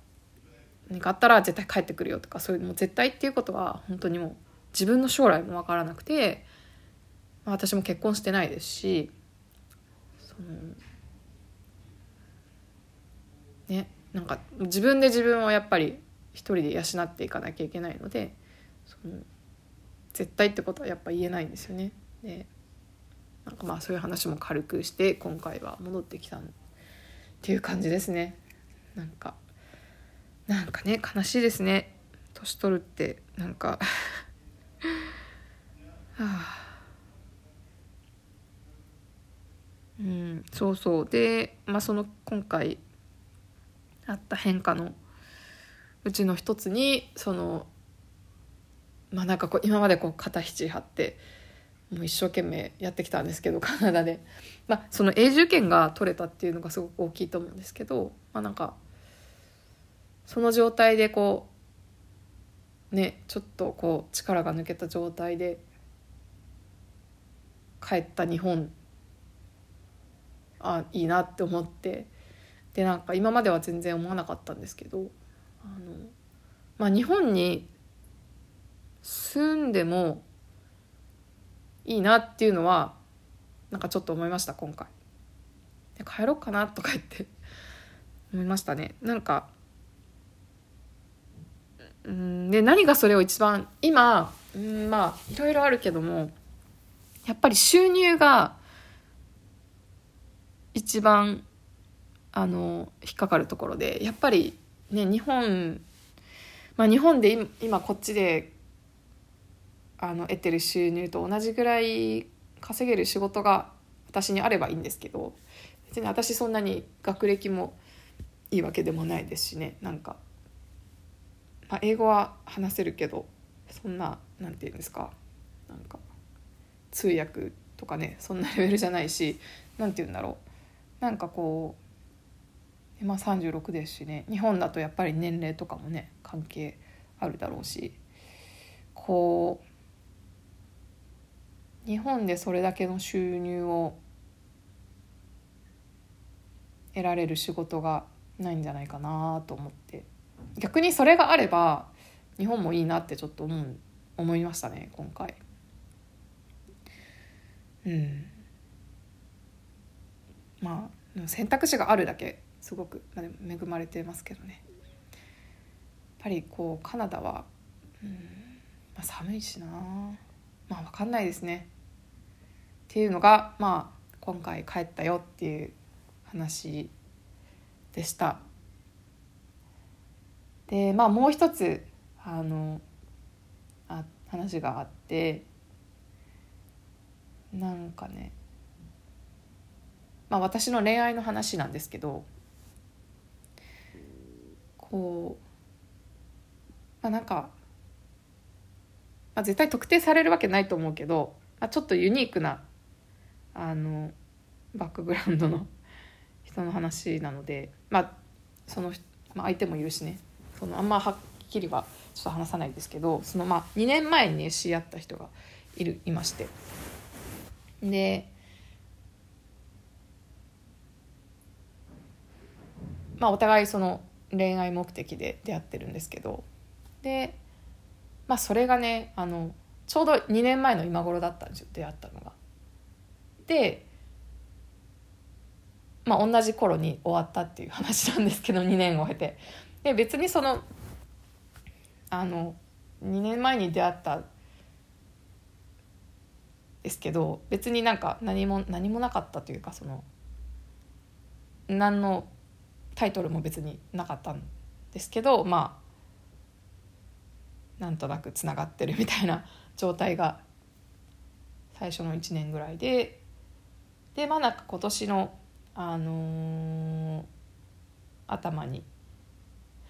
何かあったら絶対帰ってくるよとかそういうのも絶対っていうことは本当にもう自分の将来も分からなくて、まあ、私も結婚してないですしそのねなんか自分で自分をやっぱり一人で養っていかなきゃいけないのでその絶対ってことはやっぱ言えないんですよね。でなんかまあそういう話も軽くして今回は戻ってきたっていう感じですね。なんかなんかね悲しいですね年取るってなんか <laughs> はあうんそうそう。でまあその今回あった変化のうちの一つにそのまあなんかこう今までこう肩七張ってもう一生懸命やってきたんですけどカナダで、まあ、その永住権が取れたっていうのがすごく大きいと思うんですけど、まあ、なんかその状態でこうねちょっとこう力が抜けた状態で帰った日本あいいなって思って。でなんか今までは全然思わなかったんですけどあの、まあ、日本に住んでもいいなっていうのはなんかちょっと思いました今回。で帰ろうかなとか言って思いましたね。なんかうんで何がそれを一番今うんまあいろいろあるけどもやっぱり収入が一番あの引っかかるところでやっぱりね日本まあ日本で今こっちであの得てる収入と同じぐらい稼げる仕事が私にあればいいんですけど別に私そんなに学歴もいいわけでもないですしねなんか、まあ、英語は話せるけどそんななんて言うんですかなんか通訳とかねそんなレベルじゃないし何て言うんだろう。なんかこう今36ですしね。日本だとやっぱり年齢とかもね関係あるだろうし。こう日本でそれだけの収入を得られる仕事がないんじゃないかなと思って。逆にそれがあれば日本もいいなってちょっと思う思いましたね今回。うん。まあ選択肢があるだけすごく恵まれてますけどね。やっぱりこうカナダは、うんまあ、寒いしな。まあ分かんないですね。っていうのがまあ今回帰ったよっていう話でした。でまあもう一つあのあ話があってなんかねまあ私の恋愛の話なんですけどこうまあなんか、まあ、絶対特定されるわけないと思うけど、まあ、ちょっとユニークなあのバックグラウンドの <laughs> 人の話なのでまあその、まあ、相手もいるしね。そのあんまはっきりはちょっと話さないですけどそのまあ2年前に知り合った人がいるいまして。でまあお互いその恋愛目的で出会ってるんですけどでまあそれがねあのちょうど2年前の今頃だったんですよ出会ったのが。でまあ同じ頃に終わったっていう話なんですけど2年を経て。で別にそのあの2年前に出会ったですけど別になんか何も何もなかったというかその何のタイトルも別になかったんですけどまあなんとなくつながってるみたいな状態が最初の1年ぐらいででまあなんか今年の、あのー、頭に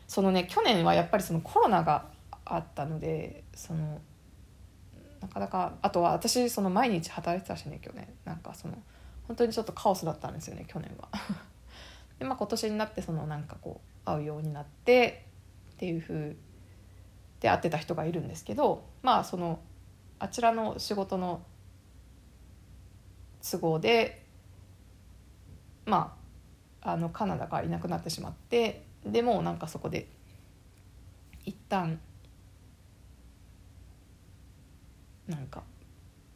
そのね去年はやっぱりそのコロナがあったのでそのなかなかあとは私その毎日働いてたしね去年。なんかその本当にちょっとカオスだったんですよね去年は。でまあ今年になってそのなんかこう会うようになってっていう風で会ってた人がいるんですけどまあそのあちらの仕事の都合でまああのカナダがいなくなってしまってでもなんかそこで一旦なんか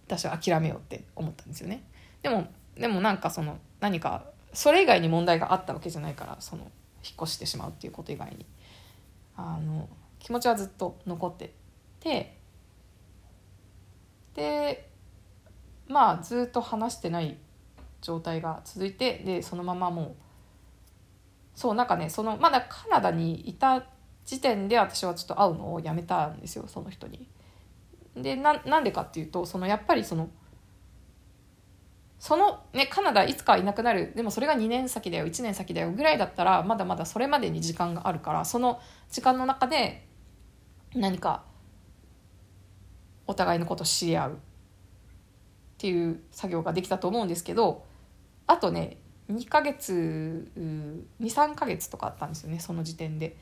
私は諦めようって思ったんですよね。でもでもなんかその何かそれ以外に問題があったわけじゃないからその引っ越してしまうっていうこと以外にあの気持ちはずっと残っててでまあずっと話してない状態が続いてでそのままもうそうなんかねそのまだカナダにいた時点で私はちょっと会うのをやめたんですよその人に。でなんでかっていうとそのやっぱりそのそのねカナダいつかいなくなる。でもそれが2年先だよ1年先だよぐらいだったらまだまだそれまでに時間があるからその時間の中で何かお互いのことを知り合う。っていう作業ができたと思うんですけどあとね2ヶ月23ヶ月とかあったんですよねその時点で。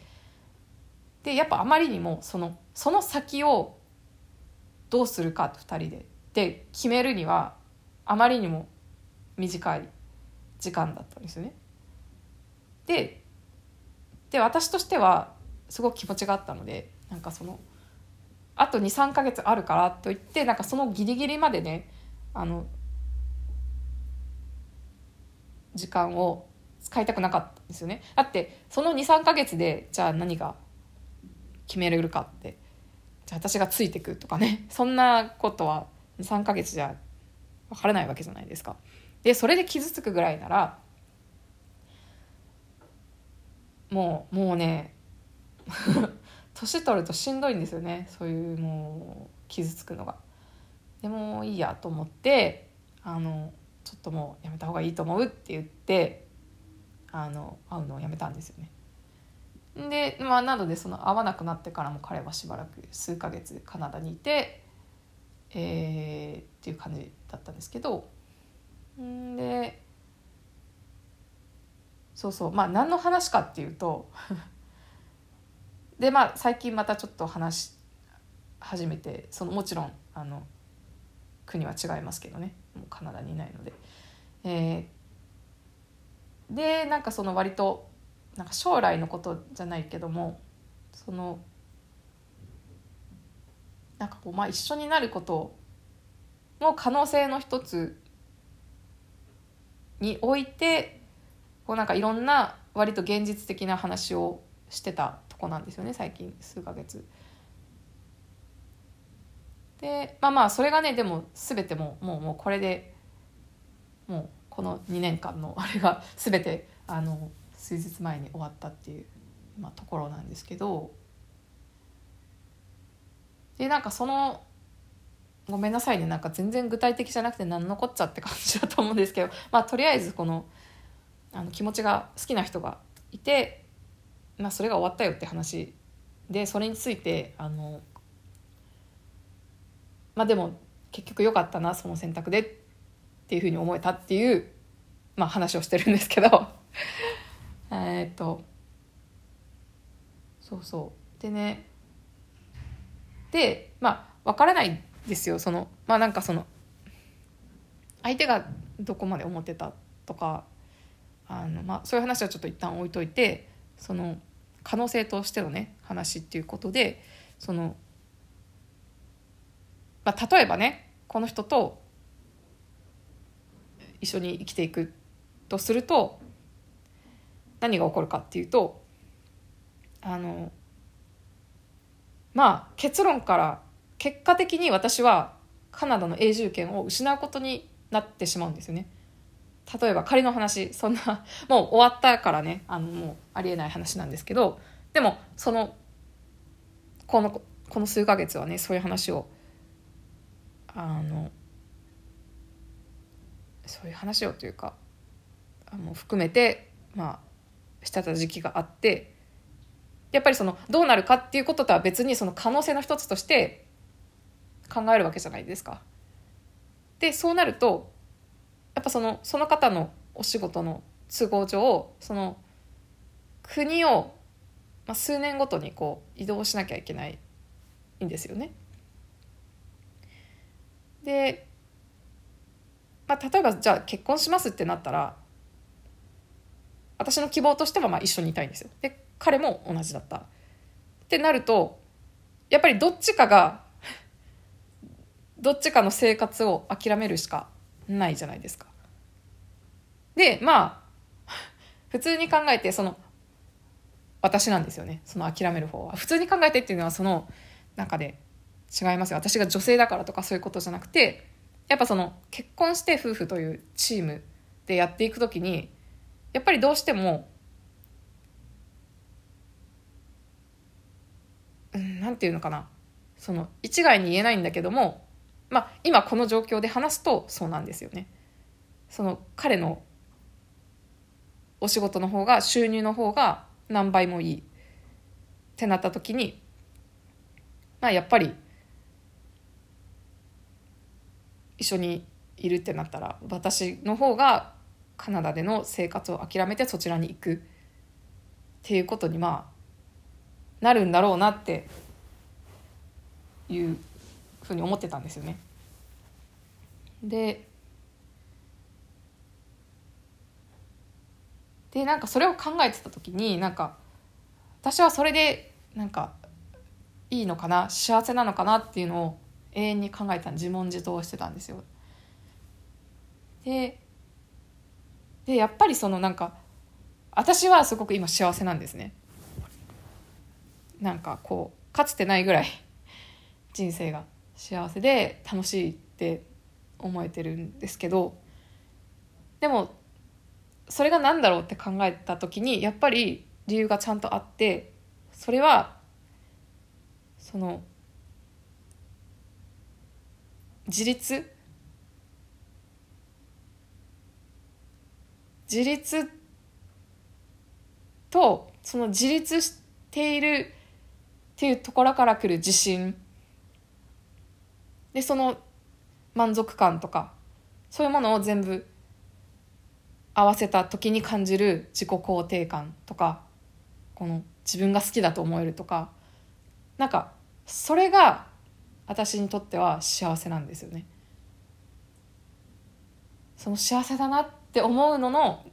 でやっぱあまりにもそのその先をどうするか2人で。で決めるにはあまりにも短い時間だったんですよね。でで私としてはすごく気持ちがあったのでなんかそのあと23ヶ月あるからといってなんかそのギリギリまでねあの時間を使いたくなかったんですよねだってその23ヶ月でじゃあ何が決めれるかってじゃあ私がついてくとかねそんなことは23ヶ月じゃ分からないわけじゃないですか。でそれで傷つくぐらいならもうもうね <laughs> 年取るとしんどいんですよねそういうもう傷つくのが。でもいいやと思ってあのちょっともうやめた方がいいと思うって言ってあの会うのをやめたんですよね。で、まあ、なのでその会わなくなってからも彼はしばらく数ヶ月カナダにいて、えー、っていう感じだったんですけどんでそうそうまあ何の話かっていうと <laughs> でまあ最近またちょっと話し始めてそのもちろんあの国は違いますけどねもうカナダにいないので。えー、でなんかその割となんか将来のことじゃないけどもそのなんかこうまあ一緒になることの可能性の一つにおいてこうなんかいろんな割と現実的な話をしてたとこなんですよね最近数ヶ月。でまあまあそれがねでも全てももうもうこれでもうこの2年間のあれが全てあの数日前に終わったっていう、まあ、ところなんですけどでなんかそのごめんなさいね。なんか全然具体的じゃなくて何のこっちゃって感じだと思うんですけど、<laughs> まあ、とりあえずこのあの気持ちが好きな人がいて、まあ、それが終わったよって話でそれについてあのまあでも結局良かったなその選択でっていうふうに思えたっていう、まあ、話をしてるんですけど。<laughs> えっとそうそう。でねでまあ分からないですよ。そのまあなんかその相手がどこまで思ってたとかあの、まあ、そういう話はちょっと一旦置いといてその可能性としてのね話っていうことでその、まあ、例えばねこの人と一緒に生きていくとすると何が起こるかっていうとあのまあ結論から結果的に私はカナダの永住権を失うことになってしまうんですよね。例えば仮の話そんな <laughs> もう終わったからねあのもうありえない話なんですけどでもそのこのこの数ヶ月はねそういう話をあのそういう話をというかあの含めてまあしてた時期があってやっぱりそのどうなるかっていうこととは別にその可能性の一つとして考えるわけじゃないですか。でそうなるとやっぱそのその方のお仕事の都合上その国を、まあ、数年ごとにこう移動しなきゃいけないんですよね。で、まあ、例えばじゃあ結婚しますってなったら私の希望としてはまあ一緒にいたいんですよ。で彼も同じだった。ってなるとやっぱりどっちかがどっちかの生活を諦めるしかないじゃないですか。でまあ普通に考えてその私なんですよねその諦める方は。普通に考えてっていうのはその中で違いますよ私が女性だからとかそういうことじゃなくてやっぱその結婚して夫婦というチームでやっていく時にやっぱりどうしてもうんなんていうのかな。その一概に言えないんだけどもまあ、今この状況で話すとそうなんですよね。その彼のお仕事の方が収入の方が何倍もいい。ってなった時にまあやっぱり一緒にいるってなったら私の方がカナダでの生活を諦めてそちらに行く。っていうことにまあなるんだろうなっていうふうに思ってたんですよね。ででなんかそれを考えてた時になんか私はそれでなんかいいのかな幸せなのかなっていうのを永遠に考えた自問自答してたんですよ。ででやっぱりそのなんか私はすごく今幸せなんですね。なんかこうかつてないぐらい人生が幸せで楽しいって思えてるんですけどでもそれが何だろうって考えた時にやっぱり理由がちゃんとあってそれはその自立？自立とその自立しているっていうところから来る自信でその満足感とかそういうものを全部合わせた時に感じる自己肯定感とかこの自分が好きだと思えるとかなんかそれが私にとっては幸せなんですよね。その幸せだなって思うのの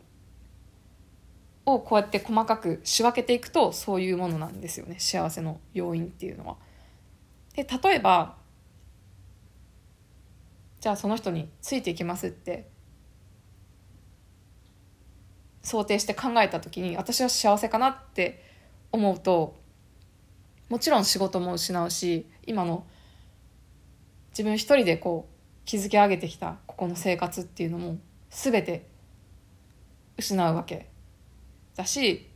をこうやって細かく仕分けていくとそういうものなんですよね幸せの要因っていうのは。で例えばじゃあその人についていきますって想定して考えた時に私は幸せかなって思うともちろん仕事も失うし今の自分一人でこう築き上げてきたここの生活っていうのも全て失うわけだし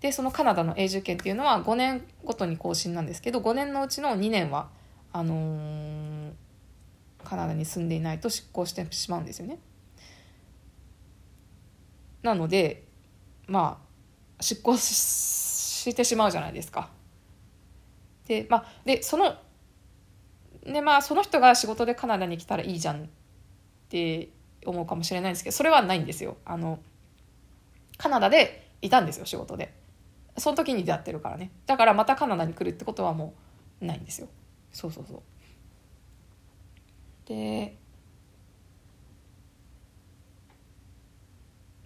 でそのカナダの永住権っていうのは5年ごとに更新なんですけど5年のうちの2年はあのー、カナダに住んでいないと執行してしまうんですよね。なのでまあ執行してしまうじゃないですか。でまあでそのでまあその人が仕事でカナダに来たらいいじゃんって思うかもしれないんですけどそれはないんですよ。あのカナダでいたんですよ仕事で。その時に出会ってるからね。だからまたカナダに来るってことはもうないんですよ。そうそうそう。で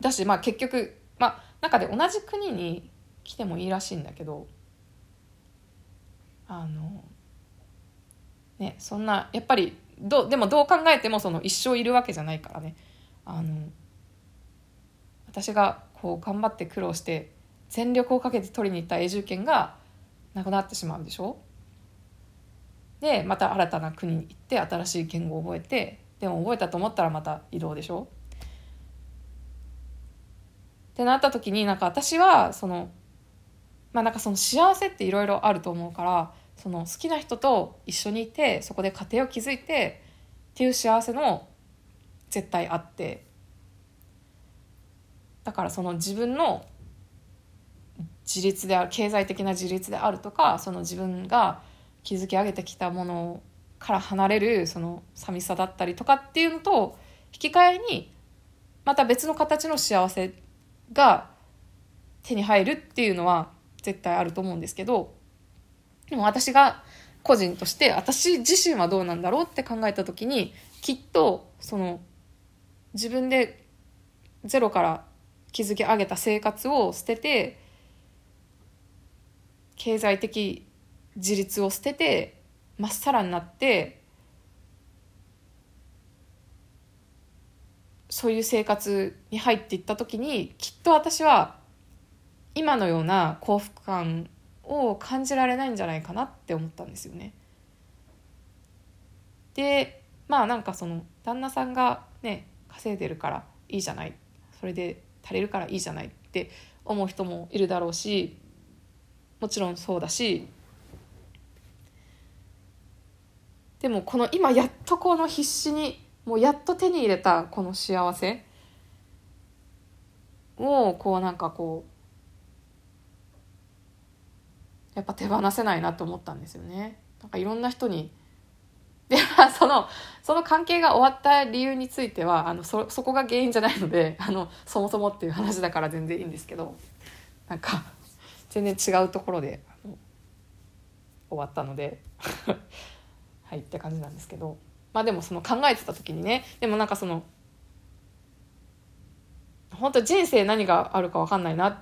だしまあ結局まあ中で同じ国に来てもいいらしいんだけどあのねそんなやっぱりどでもどう考えてもその一生いるわけじゃないからね。あの私がこう頑張って苦労して全力をかけて取りに行った永住権がなくなってしまうでしょ？でまた新たな国に行って新しい言語を覚えてでも覚えたと思ったらまた移動でしょ？ってなった時になんか私はそのまあなんかその幸せっていろいろあると思うからその好きな人と一緒にいてそこで家庭を築いてっていう幸せの絶対あってだからその自分の自立である経済的な自立であるとかその自分が築き上げてきたものから離れるその寂しさだったりとかっていうのと引き換えにまた別の形の幸せが手に入るっていうのは絶対あると思うんですけどでも私が個人として私自身はどうなんだろうって考えた時にきっとその自分でゼロから築き上げた生活を捨てて経済的自立を捨ててまっさらになってそういう生活に入っていった時にきっと私は今のような幸福感を感じられないんじゃないかなって思ったんですよね。でまあなんかその旦那さんがね稼いでるからいいじゃないそれで足りるからいいじゃないって思う人もいるだろうしもちろんそうだしでもこの今やっとこの必死にもうやっと手に入れたこの幸せをこうなんかこうやっぱ手放せないなと思ったんですよね。なんかいろんな人にで、まあ、その、その関係が終わった理由については、あの、そ、そこが原因じゃないので、あの、そもそもっていう話だから全然いいんですけど、なんか、全然違うところで、終わったのではいって感じなんですけど、まあでもその考えてた時にね、でもなんかその、本当人生何があるか分かんないなっ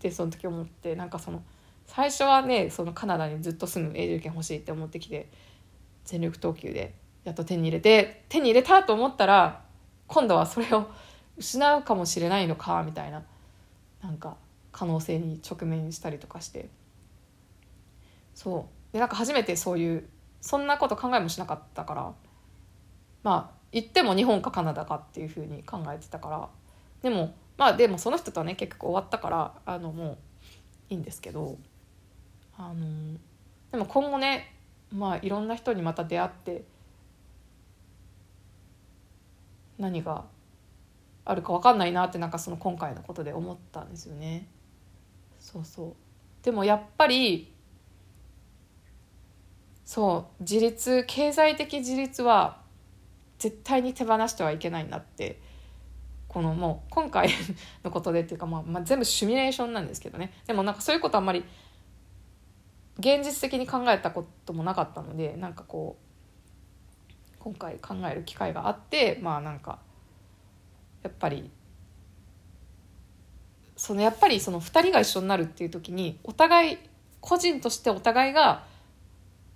てその時思ってなんかその最初はねそのカナダにずっと住む永住権欲しいって思ってきて全力投球でやっと手に入れて手に入れたと思ったら今度はそれを失うかもしれないのかみたいななんか可能性に直面したりとかして。そう。でなんか初めてそういうそんなこと考えもしなかったから。まあ行っても日本かカナダかっていうふうに考えてたから。でもまあでもその人とはね結局終わったからあのもういいんですけど。あのでも今後ねまあいろんな人にまた出会って何があるか分かんないなってなんかその今回のことで思ったんですよね。そうそうでもやっぱりそう自立経済的自立は絶対に手放してはいけないなってこのもう今回のことでっていうか、まあ、まあ全部シミュレーションなんですけどねでもなんかそういうことあんまり現実的に考えたこともなかったのでなんかこう今回考える機会があってまあなんかやっぱりそのやっぱりその2人が一緒になるっていう時にお互い個人としてお互いが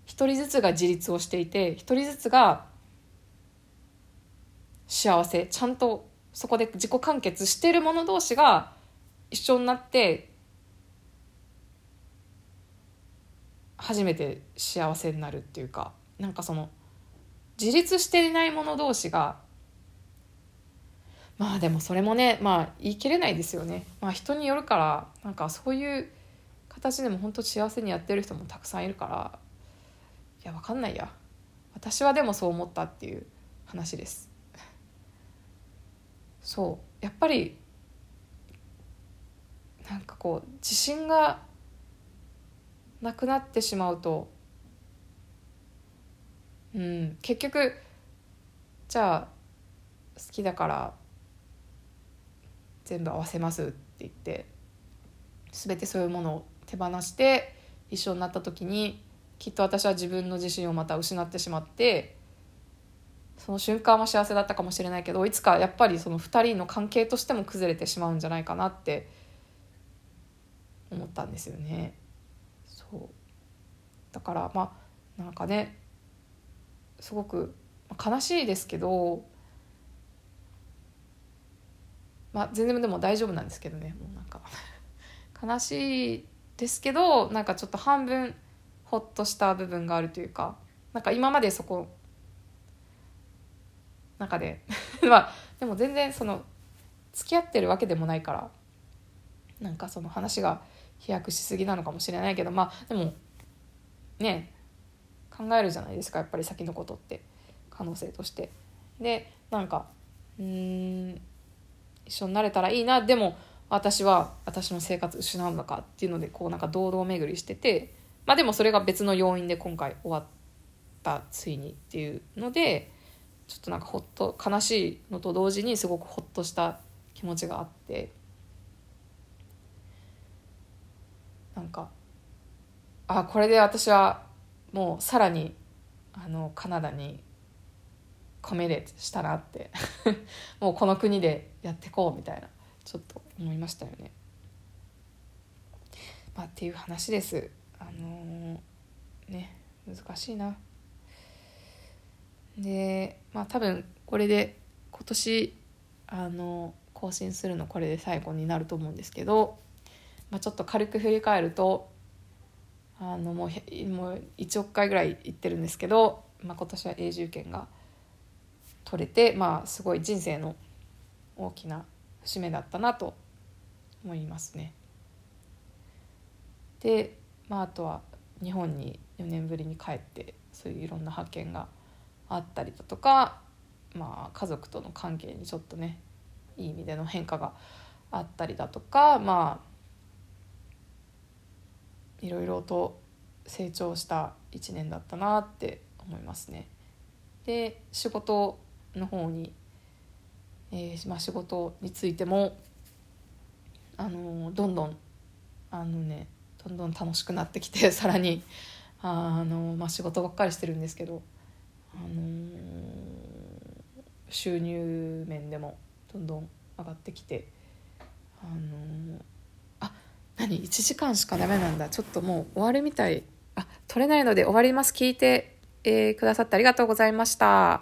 一人ずつが自立をしていて一人ずつが幸せちゃんとそこで自己完結してる者同士が一緒になって初めて幸せになるっていうかなんかその自立していない者同士がまあでもそれもねまあ言い切れないですよね。まあ人によるからなんかそういう形でも本当幸せにやってる人もたくさんいるからいやわかんないや私はでもそう思ったっていう話です。そうやっぱりなんかこう自信がなくなってしまうとうん結局じゃあ好きだから全部合わせますって言って全てそういうものを手放して一緒になった時にきっと私は自分の自信をまた失ってしまってその瞬間は幸せだったかもしれないけどいつかやっぱりその2人の関係としても崩れてしまうんじゃないかなって思ったんですよね。そう。だからまあなんかねすごく悲しいですけどまあ全然でも大丈夫なんですけどねもうなんか。<laughs> 悲しいですけどなんかちょっと半分ほっとした部分があるというかなんか今までそこ中で <laughs> まあでも全然その付き合ってるわけでもないからなんかその話が飛躍しすぎなのかもしれないけどまあでもね考えるじゃないですかやっぱり先のことって。可能性として。でなんかうん一緒になれたらいいな。でも私は私の生活失うのかっていうのでこうなんか堂々巡りしててまあでもそれが別の要因で今回終わったついにっていうのでちょっとなんかほっと悲しいのと同時にすごくほっとした気持ちがあって。なんかあこれで私はもうさらにあのカナダにコメレしたなって <laughs> もうこの国でやってこうみたいなちょっと思いましたよね。まあ、っていう話です。あのー、ね難しいな。でまあ多分これで今年あの更新するのこれで最後になると思うんですけど、まあ、ちょっと軽く振り返るとあのもうもう1億回ぐらい行ってるんですけど、まあ、今年は永住権が取れて、まあ、すごい人生の大きな節目だったなと思いますね。で、まあ、あとは日本に4年ぶりに帰ってそういういろんな発見があったりだとか、まあ、家族との関係にちょっとねいい意味での変化があったりだとかまあいろいろと成長した1年だったなって思いますね。で仕事の方に、えーまあ、仕事についてもあのどんどんあのねどんどん楽しくなってきて <laughs> さらにあの、まあ、仕事ばっかりしてるんですけど、あの収入面でもどんどん上がってきて、あの何？1時間しかダメなんだ。ちょっともう終わるみたい。あ取れないので終わります。聞いて、えーくださってありがとうございました。